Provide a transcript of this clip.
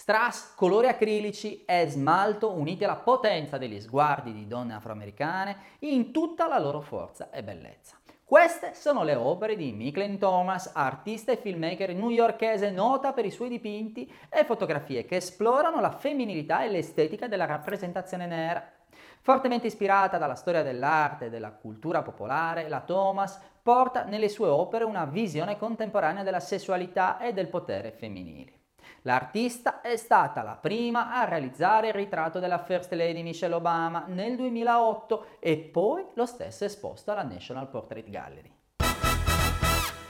Strass, colori acrilici e smalto uniti alla potenza degli sguardi di donne afroamericane in tutta la loro forza e bellezza. Queste sono le opere di Micklin Thomas, artista e filmmaker newyorkese nota per i suoi dipinti e fotografie che esplorano la femminilità e l'estetica della rappresentazione nera. Fortemente ispirata dalla storia dell'arte e della cultura popolare, la Thomas porta nelle sue opere una visione contemporanea della sessualità e del potere femminile. L'artista è stata la prima a realizzare il ritratto della First Lady Michelle Obama nel 2008 e poi lo stesso esposto alla National Portrait Gallery.